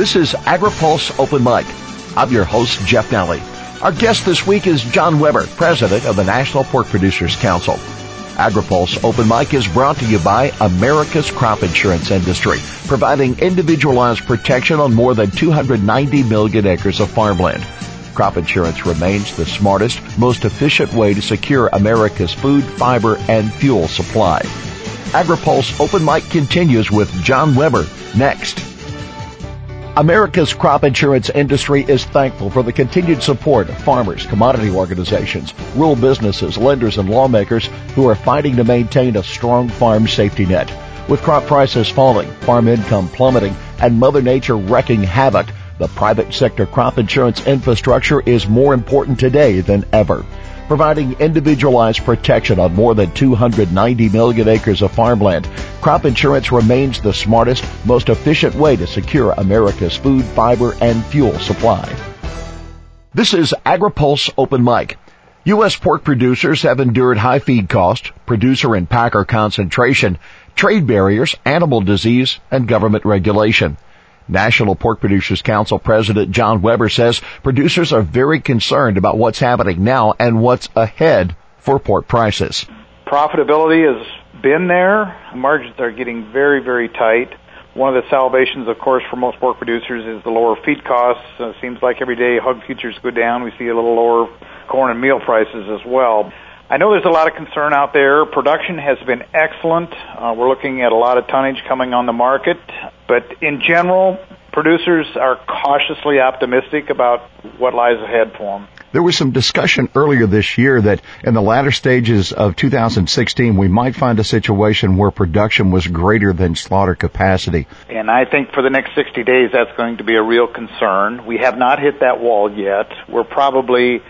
This is AgriPulse Open Mic. I'm your host, Jeff Nalley. Our guest this week is John Weber, President of the National Pork Producers Council. AgriPulse Open Mic is brought to you by America's crop insurance industry, providing individualized protection on more than 290 million acres of farmland. Crop insurance remains the smartest, most efficient way to secure America's food, fiber, and fuel supply. AgriPulse Open Mic continues with John Weber next. America's crop insurance industry is thankful for the continued support of farmers, commodity organizations, rural businesses, lenders, and lawmakers who are fighting to maintain a strong farm safety net. With crop prices falling, farm income plummeting, and Mother Nature wreaking havoc, the private sector crop insurance infrastructure is more important today than ever providing individualized protection on more than 290 million acres of farmland. Crop insurance remains the smartest, most efficient way to secure America's food, fiber, and fuel supply. This is AgriPulse Open Mic. U.S. pork producers have endured high feed costs, producer and packer concentration, trade barriers, animal disease, and government regulation. National Pork Producers Council President John Weber says producers are very concerned about what's happening now and what's ahead for pork prices. Profitability has been there. Margins are getting very, very tight. One of the salvations, of course, for most pork producers is the lower feed costs. Uh, seems like every day hog futures go down, we see a little lower corn and meal prices as well. I know there's a lot of concern out there. Production has been excellent. Uh, we're looking at a lot of tonnage coming on the market. But in general, producers are cautiously optimistic about what lies ahead for them. There was some discussion earlier this year that in the latter stages of 2016, we might find a situation where production was greater than slaughter capacity. And I think for the next 60 days, that's going to be a real concern. We have not hit that wall yet. We're probably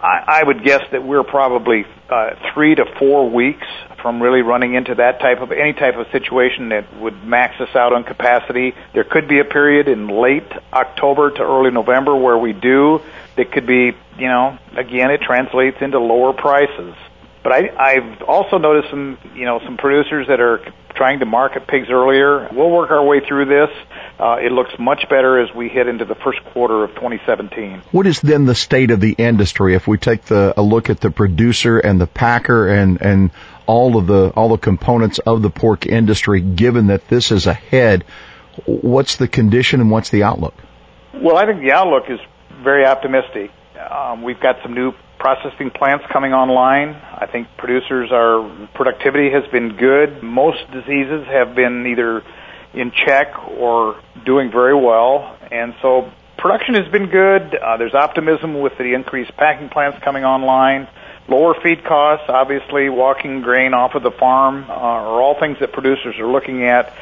I, I would guess that we're probably uh, three to four weeks from really running into that type of any type of situation that would max us out on capacity. There could be a period in late October to early November where we do. It could be, you know, again, it translates into lower prices. But I, I've also noticed some, you know, some producers that are trying to market pigs earlier. We'll work our way through this. Uh, it looks much better as we head into the first quarter of 2017. What is then the state of the industry if we take the, a look at the producer and the packer and, and all of the, all the components of the pork industry, given that this is ahead, what's the condition and what's the outlook? Well, I think the outlook is very optimistic. Um, we've got some new processing plants coming online. I think producers are productivity has been good. Most diseases have been either in check or doing very well, and so production has been good. Uh, there's optimism with the increased packing plants coming online. Lower feed costs, obviously, walking grain off of the farm uh, are all things that producers are looking at.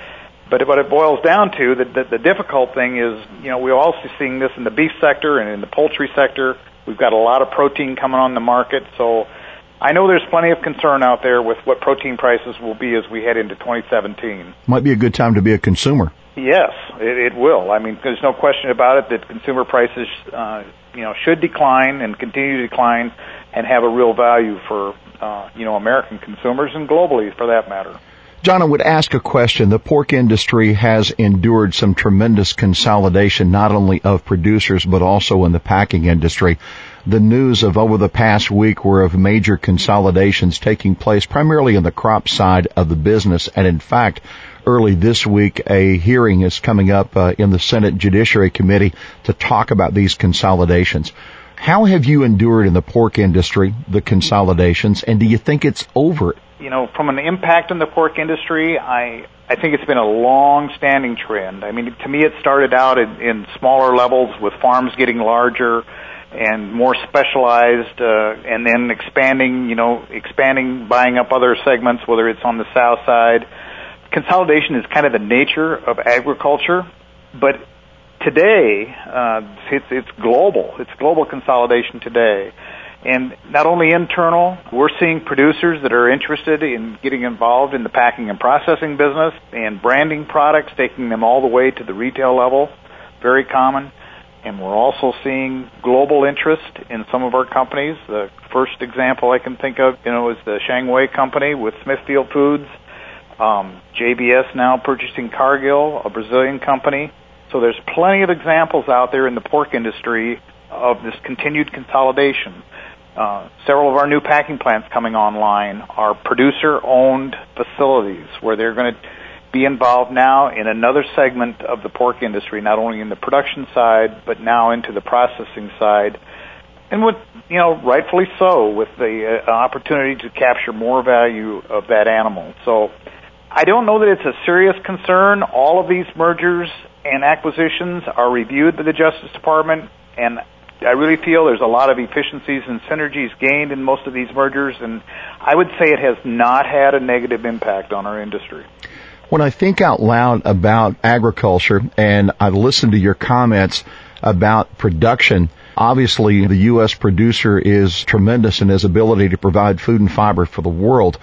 But what it boils down to, the, the, the difficult thing is, you know, we're also seeing this in the beef sector and in the poultry sector. We've got a lot of protein coming on the market, so I know there's plenty of concern out there with what protein prices will be as we head into 2017. Might be a good time to be a consumer. Yes, it, it will. I mean, there's no question about it that consumer prices, uh, you know, should decline and continue to decline and have a real value for, uh, you know, American consumers and globally for that matter. John, I would ask a question. The pork industry has endured some tremendous consolidation, not only of producers, but also in the packing industry. The news of over the past week were of major consolidations taking place primarily in the crop side of the business. And in fact, early this week, a hearing is coming up uh, in the Senate Judiciary Committee to talk about these consolidations. How have you endured in the pork industry the consolidations, and do you think it's over you know, from an impact on the pork industry, I I think it's been a long-standing trend. I mean, to me, it started out in, in smaller levels with farms getting larger and more specialized, uh, and then expanding. You know, expanding, buying up other segments, whether it's on the south side. Consolidation is kind of the nature of agriculture, but today uh, it's it's global. It's global consolidation today. And not only internal, we're seeing producers that are interested in getting involved in the packing and processing business and branding products, taking them all the way to the retail level. Very common. And we're also seeing global interest in some of our companies. The first example I can think of, you know, is the Shanghai company with Smithfield Foods. Um, JBS now purchasing Cargill, a Brazilian company. So there's plenty of examples out there in the pork industry of this continued consolidation. Uh, several of our new packing plants coming online are producer-owned facilities where they're going to be involved now in another segment of the pork industry, not only in the production side, but now into the processing side. And with, you know, rightfully so, with the uh, opportunity to capture more value of that animal. So I don't know that it's a serious concern. All of these mergers and acquisitions are reviewed by the Justice Department, and I really feel there's a lot of efficiencies and synergies gained in most of these mergers, and I would say it has not had a negative impact on our industry. When I think out loud about agriculture and I listen to your comments about production, obviously the U.S. producer is tremendous in his ability to provide food and fiber for the world.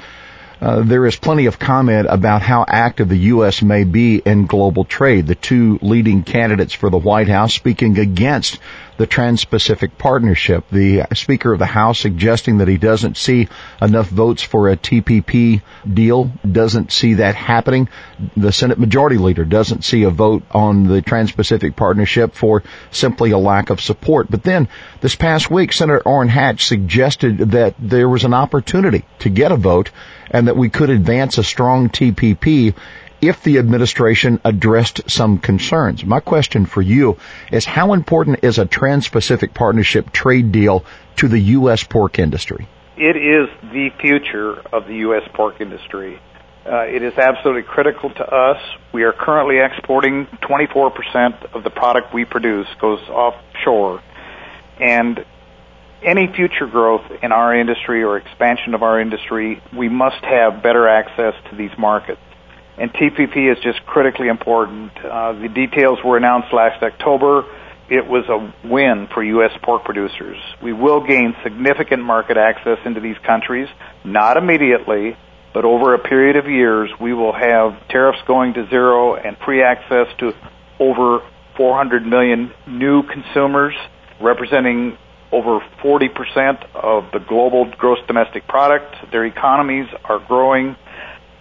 Uh, there is plenty of comment about how active the U.S. may be in global trade. The two leading candidates for the White House speaking against the Trans-Pacific Partnership. The Speaker of the House suggesting that he doesn't see enough votes for a TPP deal, doesn't see that happening. The Senate Majority Leader doesn't see a vote on the Trans-Pacific Partnership for simply a lack of support. But then this past week, Senator Orrin Hatch suggested that there was an opportunity to get a vote and that we could advance a strong TPP if the administration addressed some concerns. My question for you is how important is a Trans-Pacific Partnership trade deal to the U.S. pork industry? It is the future of the U.S. pork industry. Uh, it is absolutely critical to us. We are currently exporting 24% of the product we produce goes offshore. And any future growth in our industry or expansion of our industry, we must have better access to these markets. And TPP is just critically important. Uh, the details were announced last October. It was a win for U.S. pork producers. We will gain significant market access into these countries, not immediately, but over a period of years, we will have tariffs going to zero and free access to over 400 million new consumers, representing over 40% of the global gross domestic product. Their economies are growing.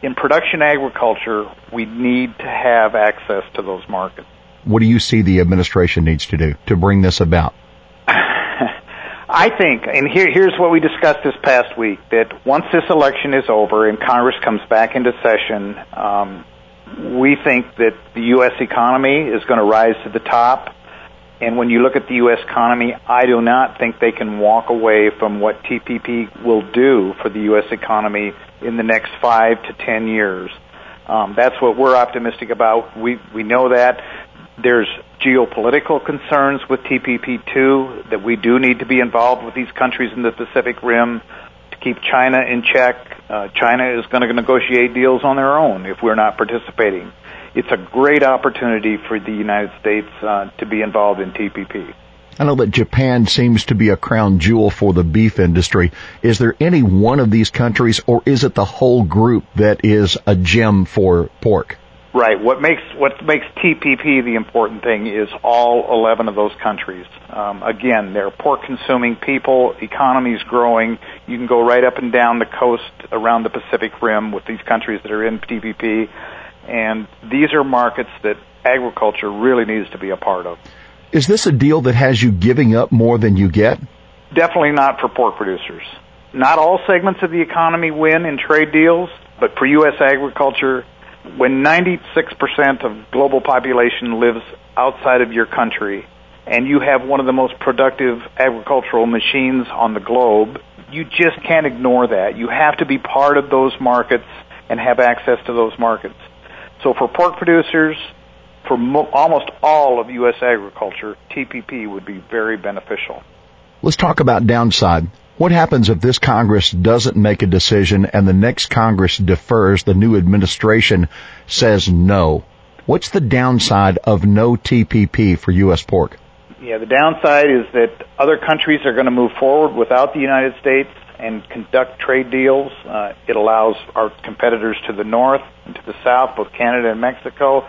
In production agriculture, we need to have access to those markets. What do you see the administration needs to do to bring this about? I think, and here, here's what we discussed this past week, that once this election is over and Congress comes back into session, um, we think that the U.S. economy is going to rise to the top. And when you look at the U.S. economy, I do not think they can walk away from what TPP will do for the U.S. economy in the next five to ten years. Um, that's what we're optimistic about. We we know that there's geopolitical concerns with TPP too that we do need to be involved with these countries in the Pacific Rim to keep China in check. Uh, China is going to negotiate deals on their own if we're not participating it's a great opportunity for the United States uh, to be involved in TPP. I know that Japan seems to be a crown jewel for the beef industry. Is there any one of these countries, or is it the whole group that is a gem for pork? Right. What makes what makes TPP the important thing is all 11 of those countries. Um, again, they're pork-consuming people. Economies growing. You can go right up and down the coast around the Pacific Rim with these countries that are in TPP and these are markets that agriculture really needs to be a part of. Is this a deal that has you giving up more than you get? Definitely not for pork producers. Not all segments of the economy win in trade deals, but for U.S. agriculture, when 96% of global population lives outside of your country, and you have one of the most productive agricultural machines on the globe, you just can't ignore that. You have to be part of those markets and have access to those markets. So for pork producers, for mo- almost all of U.S. agriculture, TPP would be very beneficial. Let's talk about downside. What happens if this Congress doesn't make a decision and the next Congress defers, the new administration says no? What's the downside of no TPP for U.S. pork? Yeah, the downside is that other countries are going to move forward without the United States and conduct trade deals. Uh, it allows our competitors to the north and to the south, both Canada and Mexico,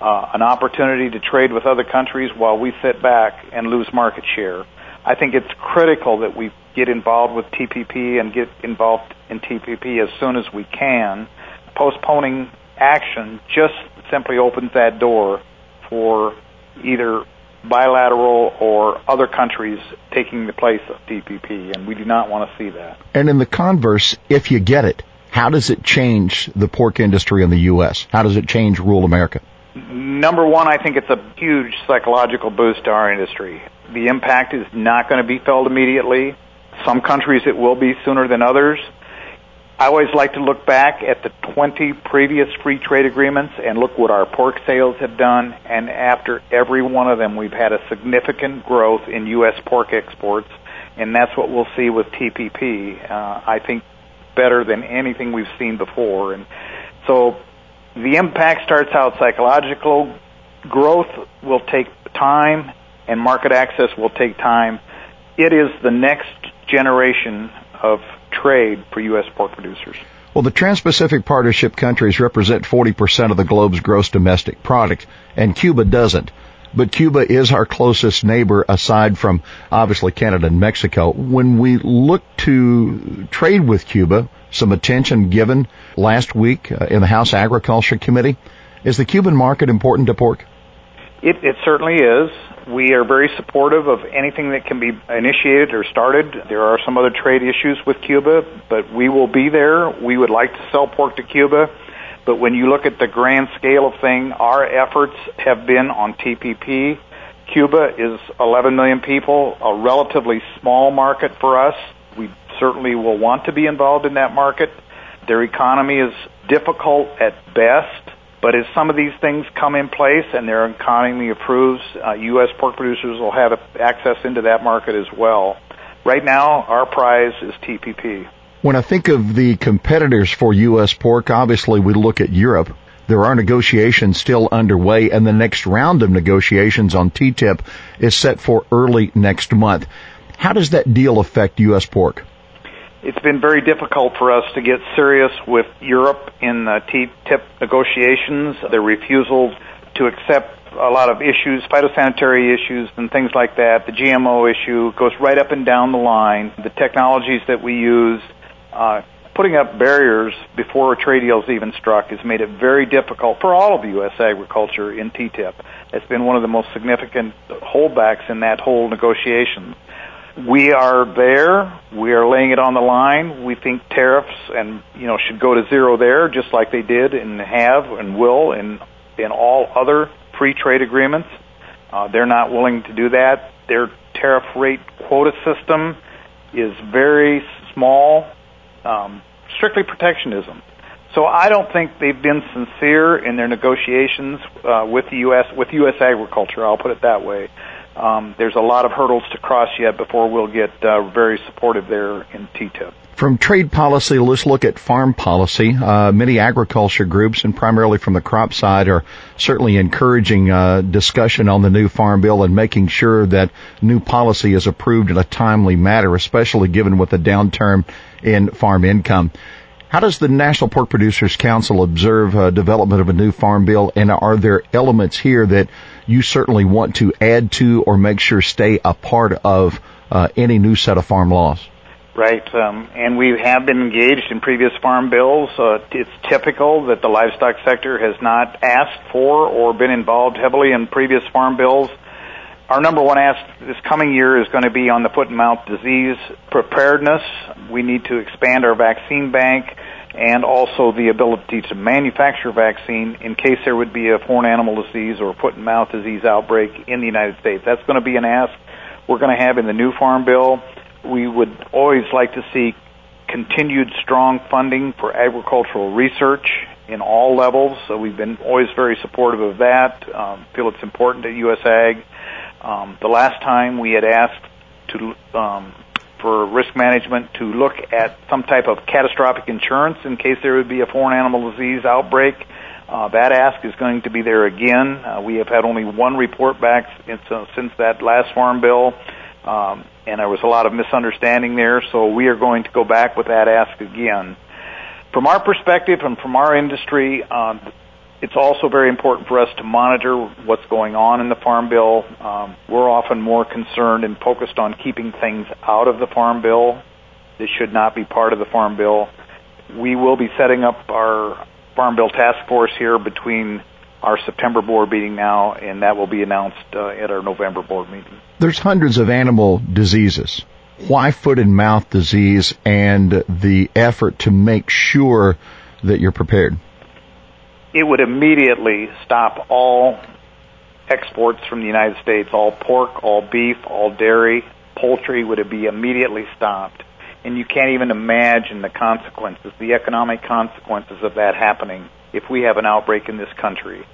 uh, an opportunity to trade with other countries while we sit back and lose market share. I think it's critical that we get involved with TPP and get involved in TPP as soon as we can. Postponing action just simply opens that door for either bilateral or other countries taking the place of TPP, and we do not want to see that. And in the converse, if you get it, how does it change the pork industry in the U.S.? How does it change rural America? Number one, I think it's a huge psychological boost to our industry. The impact is not going to be felt immediately. Some countries it will be sooner than others. I always like to look back at the 20 previous free trade agreements and look what our pork sales have done. And after every one of them, we've had a significant growth in U.S. pork exports. And that's what we'll see with TPP. Uh, I think better than anything we've seen before. And so the impact starts out psychological. Growth will take time and market access will take time. It is the next generation of trade for U.S. pork producers. Well, the Trans-Pacific Partnership countries represent 40% of the globe's gross domestic product, and Cuba doesn't. But Cuba is our closest neighbor aside from obviously Canada and Mexico. When we look to trade with Cuba, some attention given last week uh, in the House Agriculture Committee. Is the Cuban market important to pork? It, it certainly is. We are very supportive of anything that can be initiated or started. There are some other trade issues with Cuba, but we will be there. We would like to sell pork to Cuba. But when you look at the grand scale of thing, our efforts have been on TPP. Cuba is 11 million people, a relatively small market for us. We certainly will want to be involved in that market. Their economy is difficult at best but as some of these things come in place and their economy improves, uh, U.S. pork producers will have access into that market as well. Right now, our prize is TPP. When I think of the competitors for U.S. pork, obviously we look at Europe. There are negotiations still underway, and the next round of negotiations on TTIP is set for early next month. How does that deal affect U.S. pork? It's been very difficult for us to get serious with Europe in the TTIP negotiations. Their refusal to accept a lot of issues, phytosanitary issues and things like that. The GMO issue goes right up and down the line. The technologies that we use, uh, putting up barriers before a trade deal is even struck has made it very difficult for all of U.S. agriculture in TTIP. It's been one of the most significant holdbacks in that whole negotiation we are there. We are laying it on the line. We think tariffs and you know should go to zero there, just like they did and have and will in in all other free trade agreements. Uh, they're not willing to do that. Their tariff rate quota system is very small, um, strictly protectionism. So I don't think they've been sincere in their negotiations uh, with the U.S. with U.S. agriculture. I'll put it that way um, there's a lot of hurdles to cross yet before we'll get uh, very supportive there in TTIP. From trade policy, let's look at farm policy. Uh, many agriculture groups, and primarily from the crop side, are certainly encouraging uh, discussion on the new farm bill and making sure that new policy is approved in a timely manner, especially given with the downturn in farm income. How does the National Pork Producers Council observe uh, development of a new farm bill, and are there elements here that you certainly want to add to or make sure stay a part of uh, any new set of farm laws? Right, um, and we have been engaged in previous farm bills. Uh, it's typical that the livestock sector has not asked for or been involved heavily in previous farm bills. Our number one ask this coming year is going to be on the foot and mouth disease preparedness. We need to expand our vaccine bank and also the ability to manufacture vaccine in case there would be a foreign animal disease or foot and mouth disease outbreak in the United States. That's going to be an ask we're going to have in the new farm bill. We would always like to see continued strong funding for agricultural research in all levels. So we've been always very supportive of that. Um, feel it's important at U.S. Ag. Um, the last time we had asked to um, for risk management to look at some type of catastrophic insurance in case there would be a foreign animal disease outbreak. Uh, that ask is going to be there again. Uh, we have had only one report back since, uh, since that last farm bill, um, and there was a lot of misunderstanding there. So we are going to go back with that ask again. From our perspective and from our industry, uh, it's also very important for us to monitor what's going on in the Farm Bill. Um, we're often more concerned and focused on keeping things out of the Farm Bill This should not be part of the Farm Bill. We will be setting up our Farm Bill task force here between our September board meeting now, and that will be announced uh, at our November board meeting. There's hundreds of animal diseases. Why foot and mouth disease and the effort to make sure that you're prepared? It would immediately stop all exports from the United States, all pork, all beef, all dairy, poultry would be immediately stopped. And you can't even imagine the consequences, the economic consequences of that happening if we have an outbreak in this country.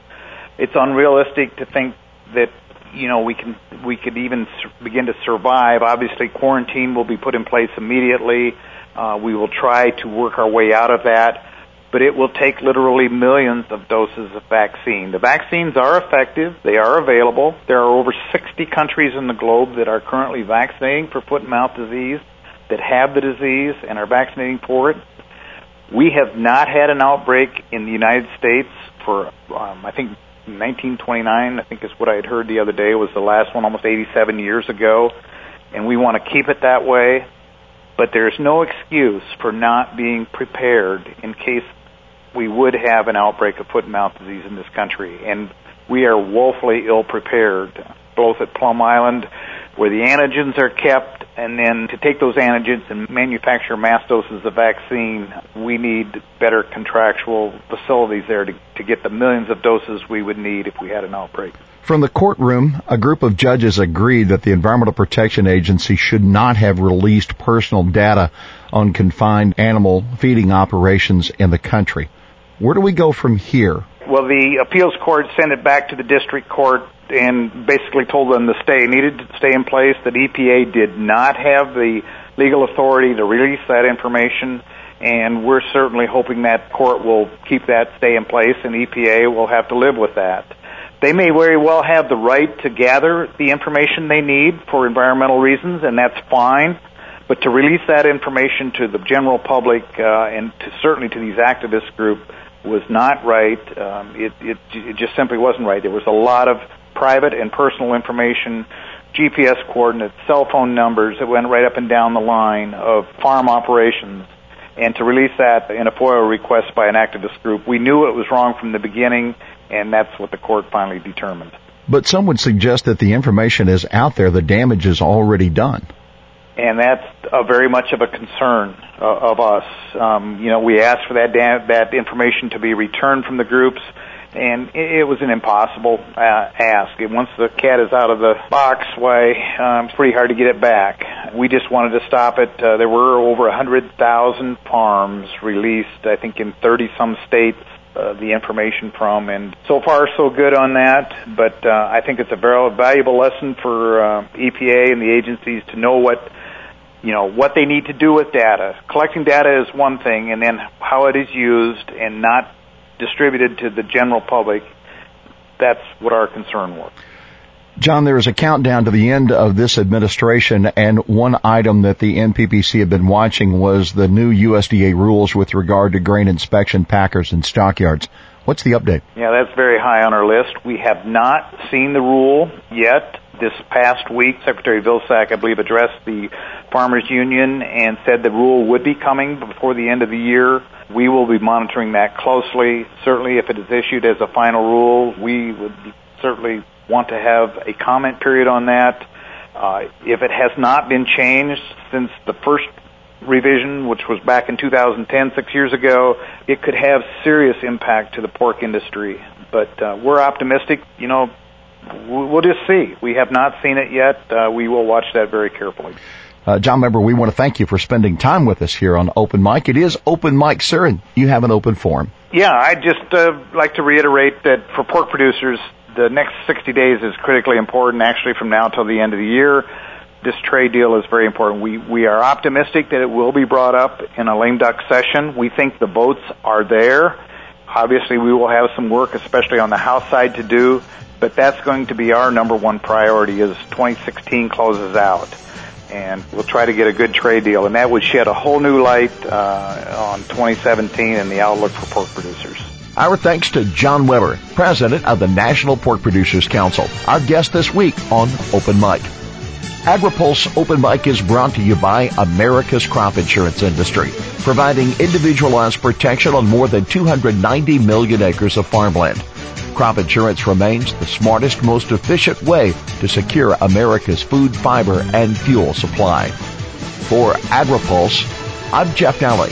It's unrealistic to think that you know we can we could even begin to survive. Obviously, quarantine will be put in place immediately. Uh, we will try to work our way out of that, but it will take literally millions of doses of vaccine. The vaccines are effective; they are available. There are over 60 countries in the globe that are currently vaccinating for foot and mouth disease, that have the disease and are vaccinating for it. We have not had an outbreak in the United States for, um, I think, 1929. I think is what I had heard the other day was the last one, almost 87 years ago, and we want to keep it that way. But there's no excuse for not being prepared in case we would have an outbreak of foot and mouth disease in this country, and we are woefully ill prepared, both at Plum Island, where the antigens are kept and then to take those antigens and manufacture mass doses of vaccine, we need better contractual facilities there to, to get the millions of doses we would need if we had an outbreak. From the courtroom, a group of judges agreed that the Environmental Protection Agency should not have released personal data on confined animal feeding operations in the country. Where do we go from here? Well, the appeals court sent it back to the district court and basically told them the stay needed to stay in place. That EPA did not have the legal authority to release that information, and we're certainly hoping that court will keep that stay in place, and EPA will have to live with that. They may very well have the right to gather the information they need for environmental reasons, and that's fine. But to release that information to the general public uh, and to certainly to these activist groups was not right. Um, it, it, it just simply wasn't right. There was a lot of private and personal information, GPS coordinates, cell phone numbers that went right up and down the line of farm operations. And to release that in a FOIA request by an activist group, we knew it was wrong from the beginning, and that's what the court finally determined. But some would suggest that the information is out there, the damage is already done. And that's a very much of a concern uh, of us. Um, you know, we asked for that da- that information to be returned from the groups and it was an impossible uh, ask. Once the cat is out of the box, why um, it's pretty hard to get it back. We just wanted to stop it. Uh, there were over a hundred thousand farms released, I think, in thirty some states. Uh, the information from, and so far so good on that. But uh, I think it's a very valuable lesson for uh, EPA and the agencies to know what you know what they need to do with data. Collecting data is one thing, and then how it is used, and not distributed to the general public. That's what our concern was. John, there is a countdown to the end of this administration, and one item that the NPPC had been watching was the new USDA rules with regard to grain inspection packers and stockyards. What's the update? Yeah, that's very high on our list. We have not seen the rule yet. This past week, Secretary Vilsack, I believe, addressed the Farmers Union and said the rule would be coming before the end of the year. We will be monitoring that closely. Certainly, if it is issued as a final rule, we would certainly want to have a comment period on that. Uh, if it has not been changed since the first revision, which was back in 2010, six years ago, it could have serious impact to the pork industry. But uh, we're optimistic. You know, we'll just see. We have not seen it yet. Uh, we will watch that very carefully. Uh, John Weber, we want to thank you for spending time with us here on Open Mic. It is Open Mic, sir, and you have an open forum. Yeah, I'd just uh, like to reiterate that for pork producers, the next 60 days is critically important, actually from now till the end of the year. This trade deal is very important. We, we are optimistic that it will be brought up in a lame duck session. We think the votes are there. Obviously, we will have some work, especially on the House side, to do, but that's going to be our number one priority as 2016 closes out and we'll try to get a good trade deal. And that would shed a whole new light uh, on 2017 and the outlook for pork producers. Our thanks to John Weber, President of the National Pork Producers Council, our guest this week on Open Mic. AgriPulse Open Mic is brought to you by America's crop insurance industry, providing individualized protection on more than 290 million acres of farmland. Crop insurance remains the smartest, most efficient way to secure America's food, fiber, and fuel supply. For AgriPulse, I'm Jeff Nalley.